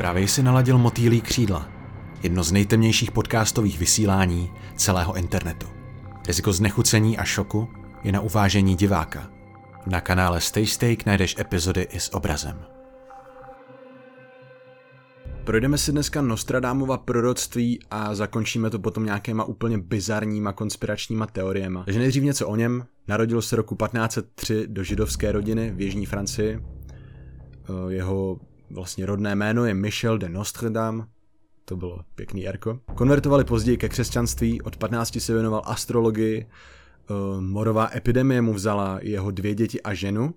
Právě si naladil Motýlí křídla, jedno z nejtemnějších podcastových vysílání celého internetu. Riziko znechucení a šoku je na uvážení diváka. Na kanále Stay Steak najdeš epizody i s obrazem. Projdeme si dneska Nostradámova proroctví a zakončíme to potom nějakýma úplně bizarníma konspiračníma teoriema. Takže nejdřív něco o něm. Narodil se roku 1503 do židovské rodiny v Jižní Francii. Eh, jeho vlastně rodné jméno je Michel de Nostradam, to bylo pěkný Erko. Konvertovali později ke křesťanství, od 15 se věnoval astrologii, eh, morová epidemie mu vzala jeho dvě děti a ženu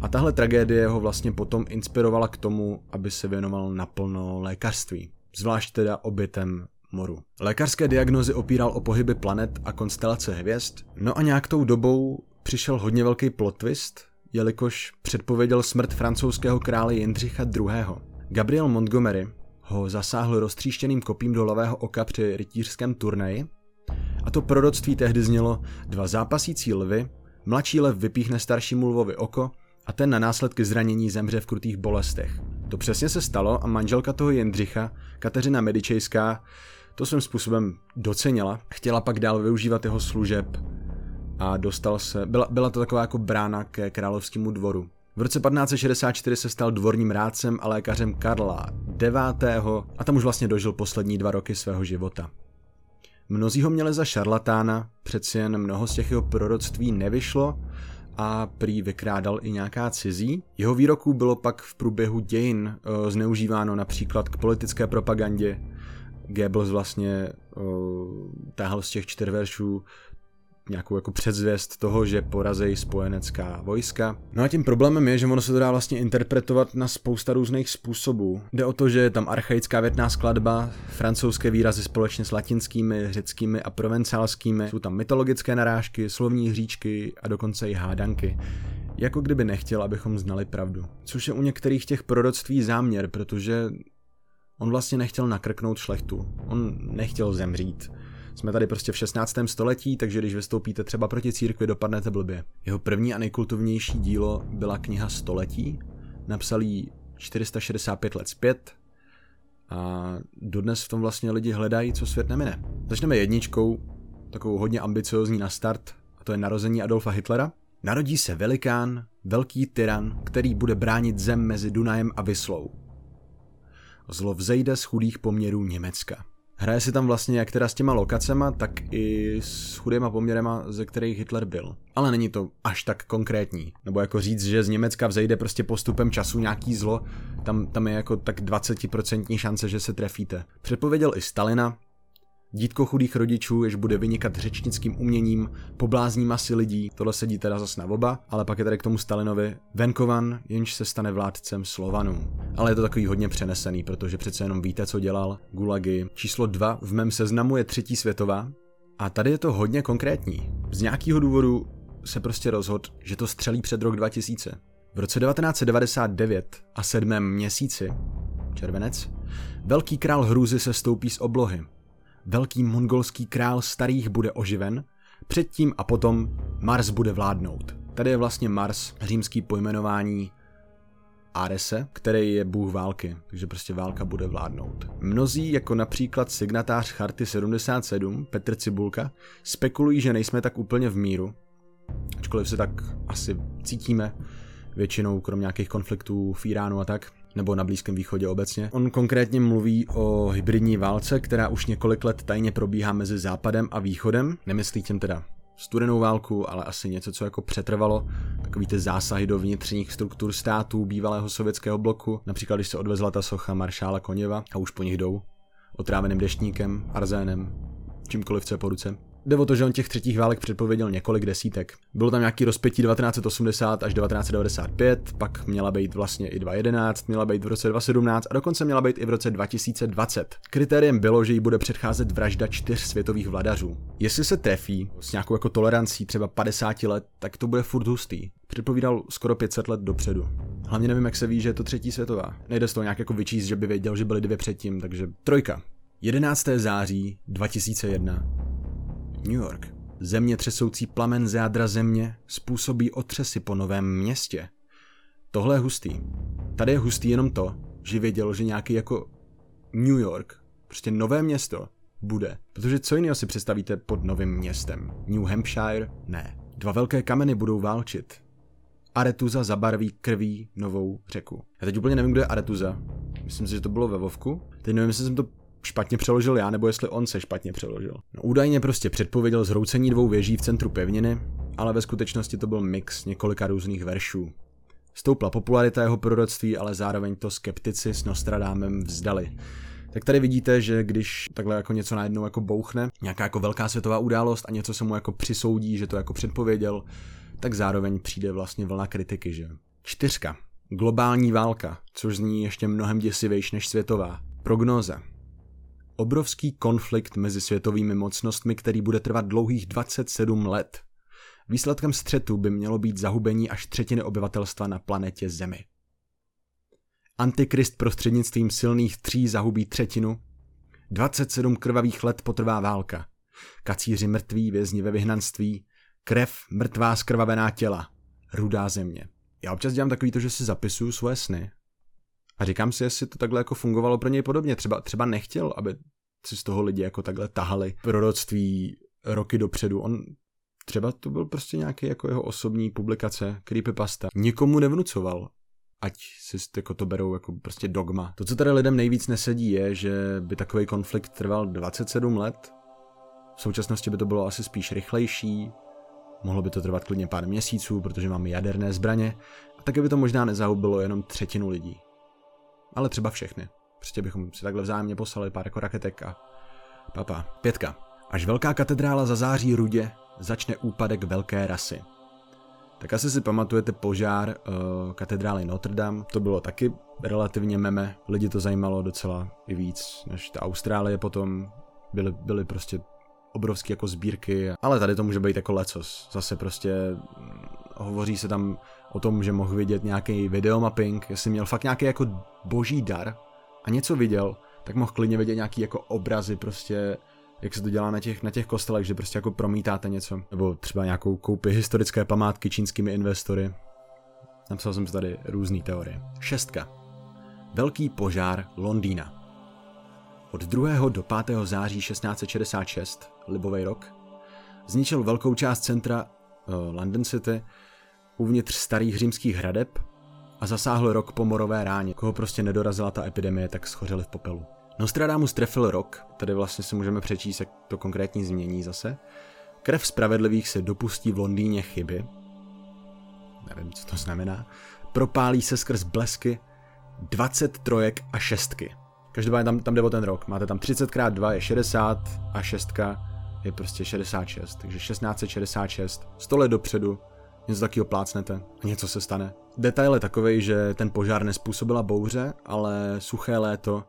a tahle tragédie ho vlastně potom inspirovala k tomu, aby se věnoval naplno lékařství, zvlášť teda obětem moru. Lékařské diagnozy opíral o pohyby planet a konstelace hvězd, no a nějak tou dobou přišel hodně velký plot twist, jelikož předpověděl smrt francouzského krále Jindřicha II. Gabriel Montgomery ho zasáhl roztříštěným kopím do levého oka při rytířském turnaji a to proroctví tehdy znělo dva zápasící lvy, mladší lev vypíchne staršímu lvovi oko a ten na následky zranění zemře v krutých bolestech. To přesně se stalo a manželka toho Jindřicha, Kateřina Medičejská, to svým způsobem docenila, chtěla pak dál využívat jeho služeb a dostal se, byla, byla to taková jako brána ke královskému dvoru. V roce 1564 se stal dvorním rádcem a lékařem Karla IX. a tam už vlastně dožil poslední dva roky svého života. Mnozí ho měli za šarlatána, přeci jen mnoho z těch jeho proroctví nevyšlo a prý vykrádal i nějaká cizí. Jeho výroků bylo pak v průběhu dějin uh, zneužíváno například k politické propagandě. Goebbels vlastně uh, táhl z těch čtyř veršů nějakou jako předzvěst toho, že porazejí spojenecká vojska. No a tím problémem je, že ono se to dá vlastně interpretovat na spousta různých způsobů. Jde o to, že je tam archaická větná skladba, francouzské výrazy společně s latinskými, řeckými a provencálskými, jsou tam mytologické narážky, slovní hříčky a dokonce i hádanky. Jako kdyby nechtěl, abychom znali pravdu. Což je u některých těch proroctví záměr, protože on vlastně nechtěl nakrknout šlechtu. On nechtěl zemřít jsme tady prostě v 16. století, takže když vystoupíte třeba proti církvi, dopadnete blbě. Jeho první a nejkultovnější dílo byla kniha Století, napsal ji 465 let zpět a dodnes v tom vlastně lidi hledají, co svět nemine. Začneme jedničkou, takovou hodně ambiciozní na start, a to je narození Adolfa Hitlera. Narodí se velikán, velký tyran, který bude bránit zem mezi Dunajem a Vyslou. Zlo vzejde z chudých poměrů Německa. Hraje si tam vlastně jak teda s těma lokacema, tak i s chudýma poměrema, ze kterých Hitler byl. Ale není to až tak konkrétní. Nebo jako říct, že z Německa vzejde prostě postupem času nějaký zlo, tam, tam je jako tak 20% šance, že se trefíte. Předpověděl i Stalina, Dítko chudých rodičů, jež bude vynikat řečnickým uměním, poblázní masy lidí, tohle sedí teda zas na oba, ale pak je tady k tomu Stalinovi Venkovan, jenž se stane vládcem Slovanů. Ale je to takový hodně přenesený, protože přece jenom víte, co dělal, gulagy. Číslo dva v mém seznamu je třetí světová, a tady je to hodně konkrétní. Z nějakého důvodu se prostě rozhodl, že to střelí před rok 2000. V roce 1999 a sedmém měsíci, červenec, velký král hrůzy se stoupí z oblohy velký mongolský král starých bude oživen, předtím a potom Mars bude vládnout. Tady je vlastně Mars římský pojmenování Arese, který je bůh války, takže prostě válka bude vládnout. Mnozí, jako například signatář Charty 77, Petr Cibulka, spekulují, že nejsme tak úplně v míru, ačkoliv se tak asi cítíme, většinou krom nějakých konfliktů v Iránu a tak, nebo na Blízkém východě obecně. On konkrétně mluví o hybridní válce, která už několik let tajně probíhá mezi západem a východem. Nemyslí tím teda studenou válku, ale asi něco, co jako přetrvalo, takový ty zásahy do vnitřních struktur států bývalého sovětského bloku, například když se odvezla ta socha maršála Koněva a už po nich jdou, otráveným deštníkem, arzénem, čímkoliv, co je po ruce. Jde o to, že on těch třetích válek předpověděl několik desítek. Bylo tam nějaký rozpětí 1980 až 1995, pak měla být vlastně i 2011, měla být v roce 2017 a dokonce měla být i v roce 2020. Kritériem bylo, že jí bude předcházet vražda čtyř světových vladařů. Jestli se trefí s nějakou jako tolerancí třeba 50 let, tak to bude furt hustý. Předpovídal skoro 500 let dopředu. Hlavně nevím, jak se ví, že je to třetí světová. Nejde z toho nějak jako vyčíst, že by věděl, že byly dvě předtím, takže trojka. 11. září 2001 New York. Země třesoucí plamen z jádra země způsobí otřesy po novém městě. Tohle je hustý. Tady je hustý jenom to, že věděl, že nějaký jako New York, prostě nové město, bude. Protože co jiného si představíte pod novým městem? New Hampshire? Ne. Dva velké kameny budou válčit. Aretuza zabarví krví novou řeku. Já teď úplně nevím, kdo je Aretuza. Myslím si, že to bylo ve Vovku. Teď nevím, jestli jsem to špatně přeložil já, nebo jestli on se špatně přeložil. No, údajně prostě předpověděl zhroucení dvou věží v centru pevniny, ale ve skutečnosti to byl mix několika různých veršů. Stoupla popularita jeho proroctví, ale zároveň to skeptici s Nostradámem vzdali. Tak tady vidíte, že když takhle jako něco najednou jako bouchne, nějaká jako velká světová událost a něco se mu jako přisoudí, že to jako předpověděl, tak zároveň přijde vlastně vlna kritiky, že? Čtyřka. Globální válka, což zní ještě mnohem děsivější než světová. Prognoza. Obrovský konflikt mezi světovými mocnostmi, který bude trvat dlouhých 27 let. Výsledkem střetu by mělo být zahubení až třetiny obyvatelstva na planetě Zemi. Antikrist prostřednictvím silných tří zahubí třetinu. 27 krvavých let potrvá válka. Kacíři mrtví, vězni ve vyhnanství, krev, mrtvá skrvavená těla, rudá země. Já občas dělám takový to, že si zapisuju svoje sny a říkám si, jestli to takhle jako fungovalo pro něj podobně. Třeba, třeba nechtěl, aby si z toho lidi jako takhle tahali proroctví roky dopředu. On třeba to byl prostě nějaký jako jeho osobní publikace, creepypasta. Nikomu nevnucoval, ať si jako to berou jako prostě dogma. To, co tady lidem nejvíc nesedí, je, že by takový konflikt trval 27 let. V současnosti by to bylo asi spíš rychlejší, mohlo by to trvat klidně pár měsíců, protože máme jaderné zbraně, a také by to možná nezahubilo jenom třetinu lidí. Ale třeba všechny. Prostě bychom si takhle vzájemně poslali pár jako raketek a papa. Pětka. Až velká katedrála zazáří rudě, začne úpadek velké rasy. Tak asi si pamatujete požár uh, katedrály Notre Dame, to bylo taky relativně meme, lidi to zajímalo docela i víc než ta Austrálie potom, byly, byly prostě obrovské jako sbírky, ale tady to může být jako lecos. Zase prostě hm, hovoří se tam o tom, že mohl vidět nějaký videomapping, jestli měl fakt nějaký jako boží dar a něco viděl, tak mohl klidně vidět nějaký jako obrazy prostě jak se to dělá na těch, na těch kostelech, že prostě jako promítáte něco, nebo třeba nějakou koupi historické památky čínskými investory. Napsal jsem si tady různé teorie. Šestka. Velký požár Londýna. Od 2. do 5. září 1666, libový rok, zničil velkou část centra uh, London City uvnitř starých římských hradeb a zasáhl rok po morové ráně. Koho prostě nedorazila ta epidemie, tak schořeli v popelu. Nostradamus trefil rok, tady vlastně si můžeme přečíst, jak to konkrétní změní zase. Krev spravedlivých se dopustí v Londýně chyby. Nevím, co to znamená. Propálí se skrz blesky 20 trojek a šestky. Každopádně tam, tam jde o ten rok. Máte tam 30 x 2 je 60 a 6 je prostě 66. Takže 1666, 100 let dopředu, něco takového plácnete a něco se stane. Detail je takový, že ten požár nespůsobila bouře, ale suché léto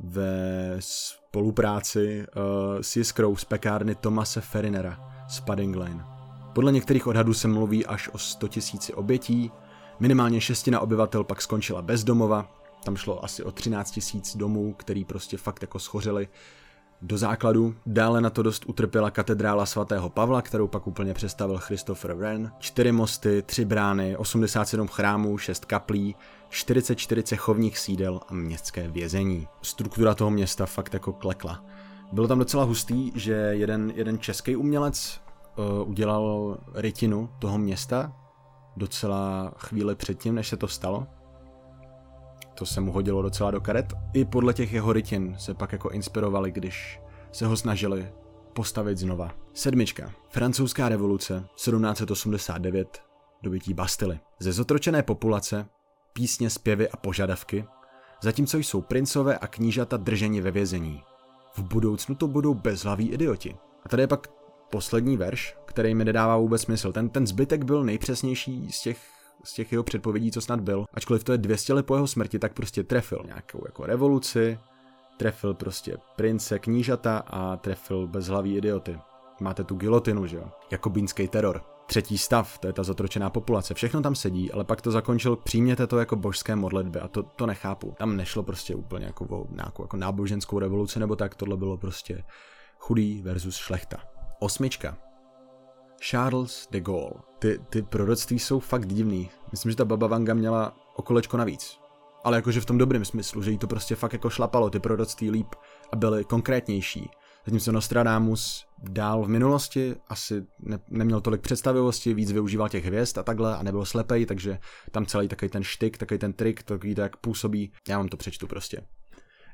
ve spolupráci uh, s jiskrou z pekárny Tomase Ferinera z Padding Lane. Podle některých odhadů se mluví až o 100 000 obětí, minimálně šestina obyvatel pak skončila bez domova, tam šlo asi o 13 000 domů, který prostě fakt jako schořeli do základu. Dále na to dost utrpěla katedrála svatého Pavla, kterou pak úplně přestavil Christopher Wren. Čtyři mosty, tři brány, 87 chrámů, 6 kaplí, 44 cechovních sídel a městské vězení. Struktura toho města fakt jako klekla. Bylo tam docela hustý, že jeden, jeden český umělec uh, udělal rytinu toho města docela chvíli předtím, než se to stalo. To se mu hodilo docela do karet. I podle těch jeho rytin se pak jako inspirovali, když se ho snažili postavit znova. Sedmička. Francouzská revoluce 1789 dobytí Bastily. Ze zotročené populace písně, zpěvy a požadavky, zatímco jsou princové a knížata drženi ve vězení. V budoucnu to budou bezhlaví idioti. A tady je pak poslední verš, který mi nedává vůbec smysl. Ten, ten zbytek byl nejpřesnější z těch, z těch jeho předpovědí, co snad byl. Ačkoliv to je 200 let po jeho smrti, tak prostě trefil nějakou jako revoluci, trefil prostě prince, knížata a trefil bezhlaví idioty. Máte tu gilotinu, že jo? Jakobínský teror třetí stav, to je ta zotročená populace, všechno tam sedí, ale pak to zakončil, přijměte to jako božské modlitby a to, to nechápu. Tam nešlo prostě úplně jako o nějakou jako náboženskou revoluci nebo tak, tohle bylo prostě chudý versus šlechta. Osmička. Charles de Gaulle. Ty, ty proroctví jsou fakt divný. Myslím, že ta Baba Vanga měla o kolečko navíc. ale jakože v tom dobrém smyslu, že jí to prostě fakt jako šlapalo ty proroctví líp a byly konkrétnější. Zatímco Nostradamus dál v minulosti asi ne, neměl tolik představivosti, víc využíval těch hvězd a takhle a nebyl slepej, takže tam celý takový ten štyk, takový ten trik, to víte, jak působí, já vám to přečtu prostě.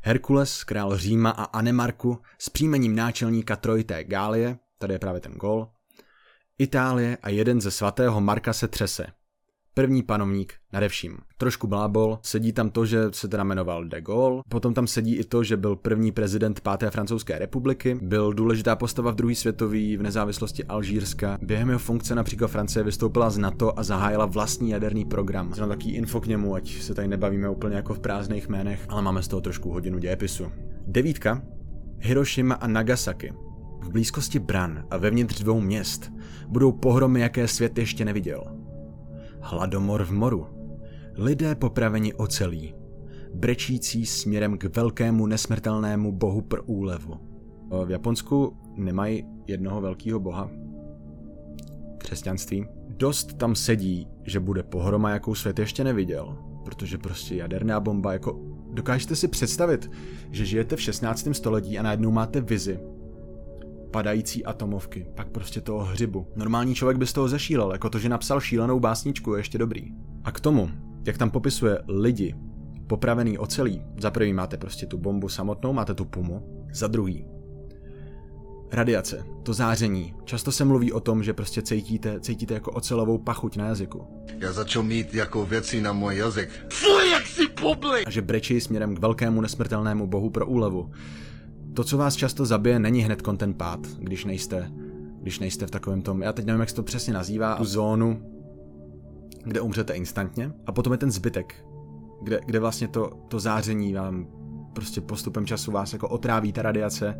Herkules, král Říma a Anemarku s příjmením náčelníka trojité Gálie, tady je právě ten gol, Itálie a jeden ze svatého Marka se třese první panovník nade vším. Trošku blábol, sedí tam to, že se teda jmenoval de Gaulle, potom tam sedí i to, že byl první prezident páté francouzské republiky, byl důležitá postava v druhé světové v nezávislosti Alžírska. Během jeho funkce například Francie vystoupila z NATO a zahájila vlastní jaderný program. Znám taký info k němu, ať se tady nebavíme úplně jako v prázdných jménech, ale máme z toho trošku hodinu dějepisu. Devítka. Hiroshima a Nagasaki. V blízkosti Bran a vevnitř dvou měst budou pohromy, jaké svět ještě neviděl. Hladomor v moru. Lidé popraveni ocelí, brečící směrem k velkému nesmrtelnému bohu pro úlevu. V Japonsku nemají jednoho velkého boha. Křesťanství. Dost tam sedí, že bude pohroma, jakou svět ještě neviděl. Protože prostě jaderná bomba, jako dokážete si představit, že žijete v 16. století a najednou máte vizi, padající atomovky, pak prostě toho hřibu. Normální člověk by z toho zešílel, jako to, že napsal šílenou básničku, je ještě dobrý. A k tomu, jak tam popisuje lidi, popravený ocelí, za prvý máte prostě tu bombu samotnou, máte tu pumu, za druhý Radiace, to záření. Často se mluví o tom, že prostě cítíte, cítíte jako ocelovou pachuť na jazyku. Já začal mít jako věci na můj jazyk. Fuj, jak si publik! A že brečí směrem k velkému nesmrtelnému bohu pro úlevu. To, co vás často zabije, není hned content pád, když nejste, když nejste v takovém tom, já teď nevím, jak se to přesně nazývá, tu zónu, kde umřete instantně. A potom je ten zbytek, kde, kde vlastně to, to záření vám prostě postupem času vás jako otráví ta radiace,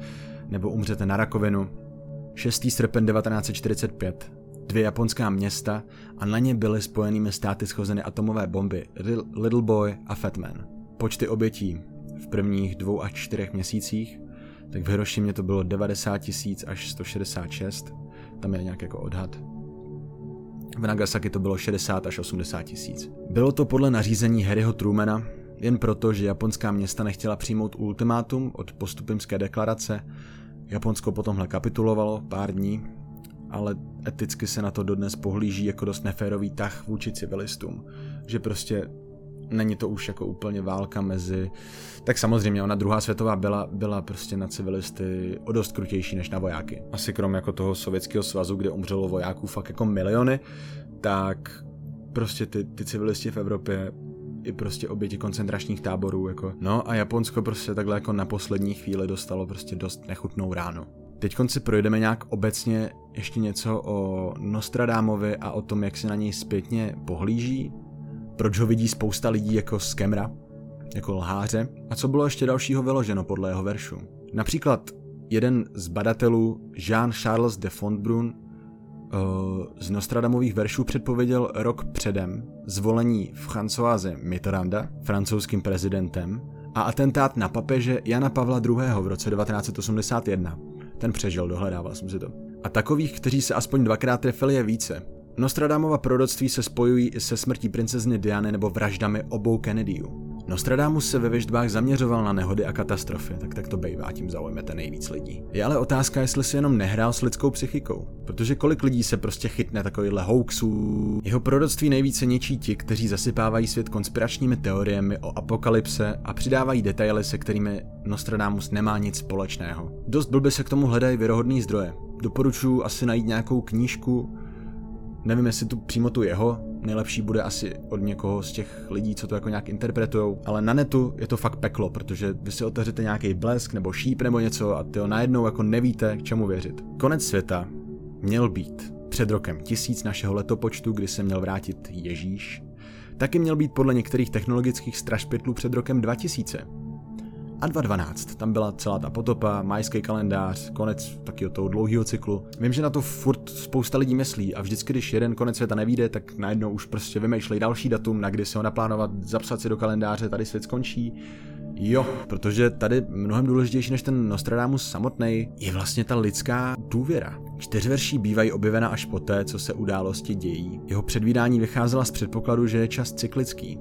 nebo umřete na rakovinu. 6. srpen 1945. Dvě japonská města a na ně byly spojenými státy schozeny atomové bomby Little Boy a Fat Man. Počty obětí v prvních dvou až čtyřech měsících tak v Hirošimě to bylo 90 tisíc až 166, tam je nějak jako odhad. V Nagasaki to bylo 60 až 80 tisíc. Bylo to podle nařízení Harryho Trumana, jen proto, že japonská města nechtěla přijmout ultimátum od postupimské deklarace. Japonsko potomhle kapitulovalo pár dní, ale eticky se na to dodnes pohlíží jako dost neférový tah vůči civilistům, že prostě není to už jako úplně válka mezi... Tak samozřejmě, ona druhá světová byla, byla prostě na civilisty o dost krutější než na vojáky. Asi krom jako toho sovětského svazu, kde umřelo vojáků fakt jako miliony, tak prostě ty, ty civilisti v Evropě i prostě oběti koncentračních táborů, jako no a Japonsko prostě takhle jako na poslední chvíli dostalo prostě dost nechutnou ránu. Teď si projdeme nějak obecně ještě něco o Nostradámovi a o tom, jak se na něj zpětně pohlíží, proč ho vidí spousta lidí jako skemra, jako lháře a co bylo ještě dalšího vyloženo podle jeho veršů. Například jeden z badatelů Jean-Charles de Fontbrun uh, z Nostradamových veršů předpověděl rok předem zvolení Françoise Mitterranda francouzským prezidentem a atentát na papeže Jana Pavla II. v roce 1981. Ten přežil, dohledával jsem si to. A takových, kteří se aspoň dvakrát trefili je více. Nostradamova proroctví se spojují i se smrtí princezny Diany nebo vraždami obou Kennedyů. Nostradamus se ve věždbách zaměřoval na nehody a katastrofy, tak tak to bejvá, tím zaujmete nejvíc lidí. Je ale otázka, jestli si jenom nehrál s lidskou psychikou. Protože kolik lidí se prostě chytne takovýhle hoaxů. Jeho proroctví nejvíce něčí ti, kteří zasypávají svět konspiračními teoriemi o apokalypse a přidávají detaily, se kterými Nostradamus nemá nic společného. Dost blbě se k tomu hledají věrohodný zdroje. Doporučuji asi najít nějakou knížku Nevím, jestli tu přímo tu jeho, nejlepší bude asi od někoho z těch lidí, co to jako nějak interpretujou, ale na netu je to fakt peklo, protože vy si otevřete nějaký blesk nebo šíp nebo něco a ty najednou jako nevíte, k čemu věřit. Konec světa měl být před rokem tisíc našeho letopočtu, kdy se měl vrátit Ježíš, taky měl být podle některých technologických strašpětlů před rokem 2000, a 2012. Tam byla celá ta potopa, majský kalendář, konec taky toho dlouhého cyklu. Vím, že na to furt spousta lidí myslí a vždycky, když jeden konec světa nevíde, tak najednou už prostě vymýšlej další datum, na kdy se ho naplánovat, zapsat si do kalendáře, tady svět skončí. Jo, protože tady mnohem důležitější než ten Nostradamus samotný je vlastně ta lidská důvěra. Čtyřverší bývají objevena až poté, co se události dějí. Jeho předvídání vycházela z předpokladu, že je čas cyklický.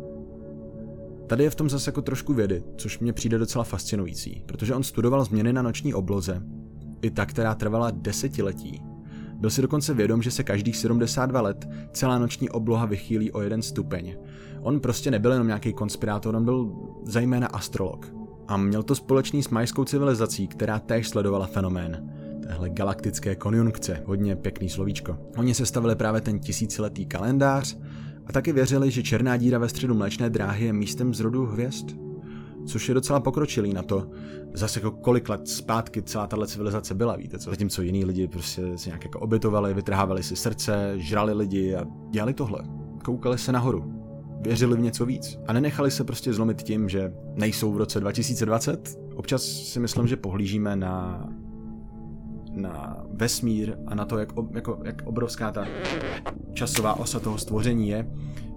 Tady je v tom zase jako trošku vědy, což mě přijde docela fascinující, protože on studoval změny na noční obloze, i ta, která trvala desetiletí. Byl si dokonce vědom, že se každých 72 let celá noční obloha vychýlí o jeden stupeň. On prostě nebyl jenom nějaký konspirátor, on byl zejména astrolog. A měl to společný s majskou civilizací, která též sledovala fenomén téhle galaktické konjunkce. Hodně pěkný slovíčko. Oni sestavili právě ten tisíciletý kalendář a taky věřili, že černá díra ve středu mléčné dráhy je místem zrodu hvězd. Což je docela pokročilý na to, zase jako kolik let zpátky celá tahle civilizace byla, víte co? Zatímco jiní lidi prostě si nějak jako obytovali, vytrhávali si srdce, žrali lidi a dělali tohle. Koukali se nahoru. Věřili v něco víc. A nenechali se prostě zlomit tím, že nejsou v roce 2020. Občas si myslím, že pohlížíme na na vesmír a na to, jak, jako, jak obrovská ta časová osa toho stvoření je,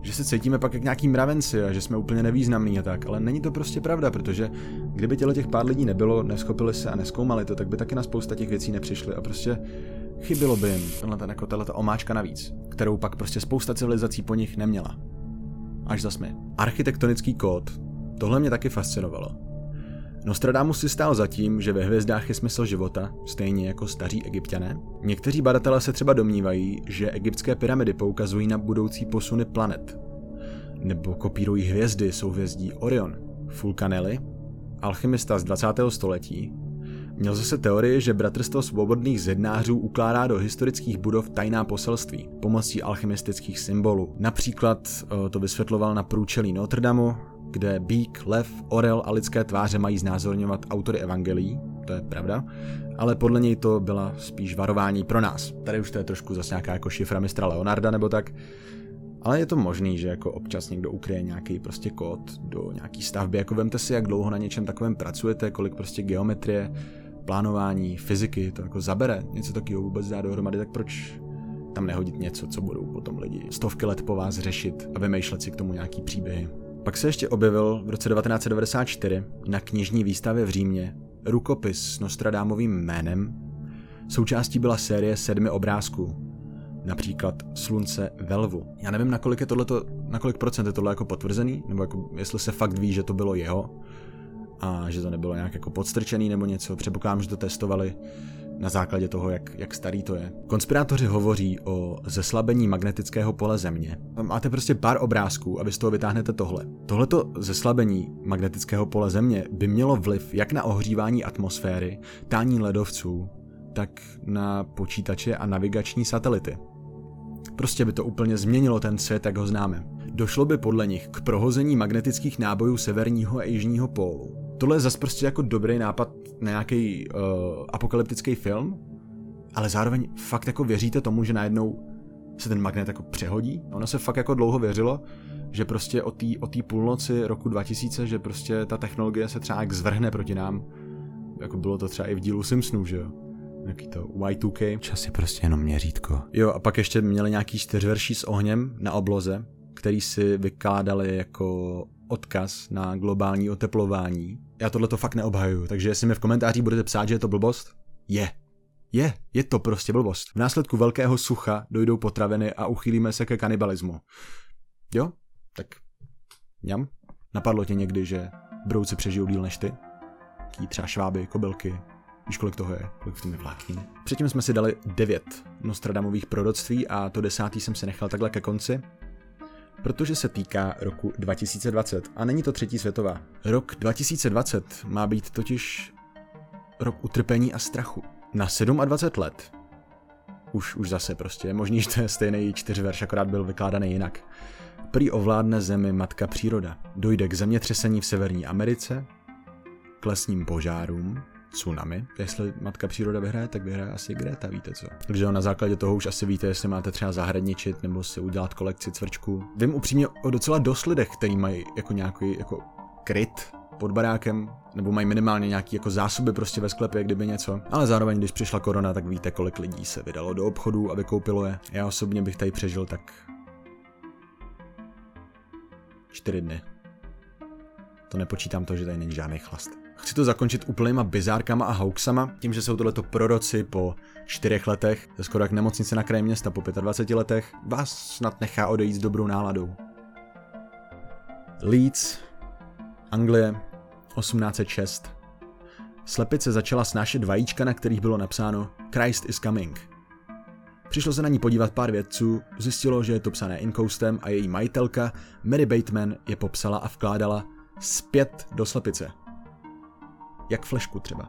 že se cítíme pak jak nějaký mravenci a že jsme úplně nevýznamní a tak, ale není to prostě pravda, protože kdyby tělo těch pár lidí nebylo, neschopili se a neskoumali to, tak by taky na spousta těch věcí nepřišli a prostě chybilo by jim tenhle, ten, jako tato omáčka navíc, kterou pak prostě spousta civilizací po nich neměla. Až zas my. Architektonický kód. Tohle mě taky fascinovalo. Nostradamus si stál za tím, že ve hvězdách je smysl života, stejně jako staří egyptiané. Někteří badatelé se třeba domnívají, že egyptské pyramidy poukazují na budoucí posuny planet. Nebo kopírují hvězdy souhvězdí Orion. Fulcanelli, alchymista z 20. století, Měl zase teorii, že bratrstvo svobodných zednářů ukládá do historických budov tajná poselství pomocí alchymistických symbolů. Například eh, to vysvětloval na průčelí Notre Dame, kde bík, lev, orel a lidské tváře mají znázorňovat autory evangelií, to je pravda, ale podle něj to byla spíš varování pro nás. Tady už to je trošku zase nějaká jako šifra mistra Leonarda nebo tak, ale je to možný, že jako občas někdo ukryje nějaký prostě kód do nějaký stavby, jako vemte si, jak dlouho na něčem takovém pracujete, kolik prostě geometrie, plánování, fyziky to jako zabere, něco takového vůbec dá dohromady, tak proč tam nehodit něco, co budou potom lidi stovky let po vás řešit a vymýšlet si k tomu nějaký příběhy. Pak se ještě objevil v roce 1994 na knižní výstavě v Římě rukopis s Nostradámovým jménem. Součástí byla série sedmi obrázků, například Slunce ve lvu. Já nevím, nakolik je tohleto, na kolik procent je tohle jako potvrzený, nebo jako jestli se fakt ví, že to bylo jeho a že to nebylo nějak jako podstrčený nebo něco. Předpokládám, že to testovali na základě toho, jak, jak starý to je. Konspirátoři hovoří o zeslabení magnetického pole Země. Máte prostě pár obrázků a vy z toho vytáhnete tohle. Tohleto zeslabení magnetického pole Země by mělo vliv jak na ohřívání atmosféry, tání ledovců, tak na počítače a navigační satelity. Prostě by to úplně změnilo ten svět, jak ho známe. Došlo by podle nich k prohození magnetických nábojů severního a jižního pólu. Tohle je zase prostě jako dobrý nápad na nějaký uh, apokalyptický film, ale zároveň fakt jako věříte tomu, že najednou se ten magnet jako přehodí. Ono se fakt jako dlouho věřilo, že prostě o té o tý půlnoci roku 2000, že prostě ta technologie se třeba jak zvrhne proti nám. Jako bylo to třeba i v dílu Simpsonů, že jo. Jaký to Y2K. Čas je prostě jenom měřítko. Jo, a pak ještě měli nějaký čtyřverší s ohněm na obloze, který si vykládali jako odkaz na globální oteplování. Já tohle to fakt neobhajuju, takže jestli mi v komentářích budete psát, že je to blbost, je. Je, je to prostě blbost. V následku velkého sucha dojdou potraviny a uchýlíme se ke kanibalismu. Jo? Tak ňam. Napadlo tě někdy, že brouci přežijou díl než ty? Ký třeba šváby, kobylky, Víš, kolik toho je? Kolik v tom je vláknin? Předtím jsme si dali devět Nostradamových proroctví a to desátý jsem si nechal takhle ke konci, protože se týká roku 2020 a není to třetí světová. Rok 2020 má být totiž rok utrpení a strachu. Na 27 let už, už zase prostě, možný, že to je stejný čtyřverš, akorát byl vykládaný jinak. Prý ovládne zemi matka příroda. Dojde k zemětřesení v Severní Americe, k lesním požárům, tsunami. Jestli matka příroda vyhraje, tak vyhraje asi Greta, víte co. Takže na základě toho už asi víte, jestli máte třeba zahradničit nebo si udělat kolekci cvrčků. Vím upřímně o docela dost lidech, který mají jako nějaký jako kryt pod barákem, nebo mají minimálně nějaký jako zásoby prostě ve sklepě, kdyby něco. Ale zároveň, když přišla korona, tak víte, kolik lidí se vydalo do obchodu a vykoupilo je. Já osobně bych tady přežil tak čtyři dny. To nepočítám to, že tady není žádný chlast. Chci to zakončit úplnýma bizárkama a hoaxama, tím, že jsou tohleto proroci po čtyřech letech, skoro jak nemocnice na kraji města po 25 letech, vás snad nechá odejít s dobrou náladou. Leeds, Anglie, 1806. Slepice začala snášet vajíčka, na kterých bylo napsáno Christ is coming. Přišlo se na ní podívat pár vědců, zjistilo, že je to psané inkoustem a její majitelka Mary Bateman je popsala a vkládala zpět do slepice. Jak flešku třeba.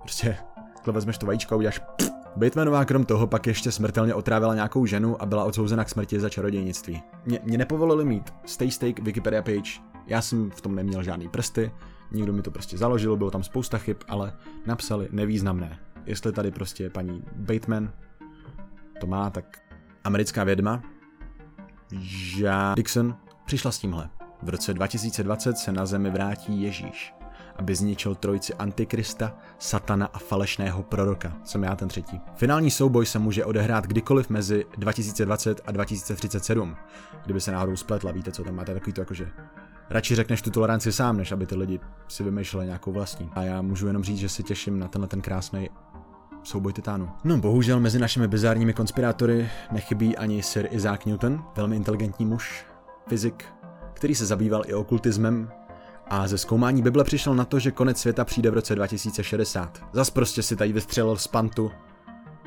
Prostě, takhle vezmeš to vajíčko a uděláš pff. Batemanová krom toho pak ještě smrtelně otrávila nějakou ženu a byla odsouzena k smrti za čarodějnictví. Mě, mě nepovolili mít stay stake Wikipedia page, já jsem v tom neměl žádný prsty, nikdo mi to prostě založil, bylo tam spousta chyb, ale napsali nevýznamné. Jestli tady prostě paní Bateman to má, tak americká vědma, Jean Dixon, přišla s tímhle. V roce 2020 se na zemi vrátí Ježíš, aby zničil trojici Antikrista, Satana a falešného proroka. Jsem já ten třetí. Finální souboj se může odehrát kdykoliv mezi 2020 a 2037. Kdyby se náhodou spletla, víte, co tam máte takový to jakože radši řekneš tu toleranci sám, než aby ty lidi si vymýšleli nějakou vlastní. A já můžu jenom říct, že si těším na tenhle ten krásný souboj titánů. No bohužel mezi našimi bizárními konspirátory nechybí ani Sir Isaac Newton, velmi inteligentní muž, fyzik, který se zabýval i okultismem a ze zkoumání Bible přišel na to, že konec světa přijde v roce 2060. Zas prostě si tady vystřelil z pantu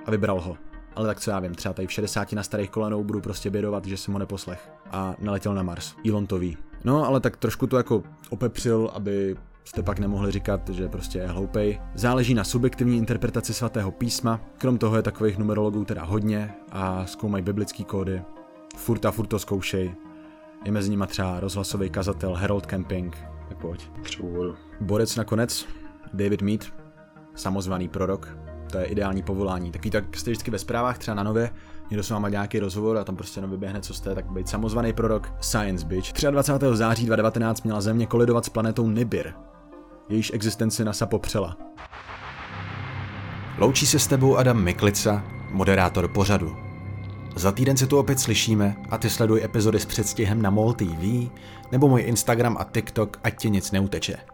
a vybral ho. Ale tak co já vím, třeba tady v 60 na starých kolenou budu prostě bědovat, že jsem ho neposlech. A naletěl na Mars. Elon to ví. No, ale tak trošku to jako opepřil, aby jste pak nemohli říkat, že prostě je hloupej. Záleží na subjektivní interpretaci svatého písma, krom toho je takových numerologů teda hodně a zkoumají biblický kódy. Furt a furt to zkoušej. Je mezi nimi třeba rozhlasový kazatel Harold Camping, pojď. Třeba Borec nakonec, David Mead, samozvaný prorok, to je ideální povolání. Takový tak jste vždycky ve zprávách, třeba na nově, někdo s váma nějaký rozhovor a tam prostě jenom vyběhne, co jste, tak být samozvaný prorok Science Bitch. 23. září 2019 měla Země kolidovat s planetou Nibiru. Jejíž existenci NASA popřela. Loučí se s tebou Adam Miklica, moderátor pořadu. Za týden se tu opět slyšíme a ty sleduj epizody s předstihem na MOL TV nebo můj Instagram a TikTok, ať ti nic neuteče.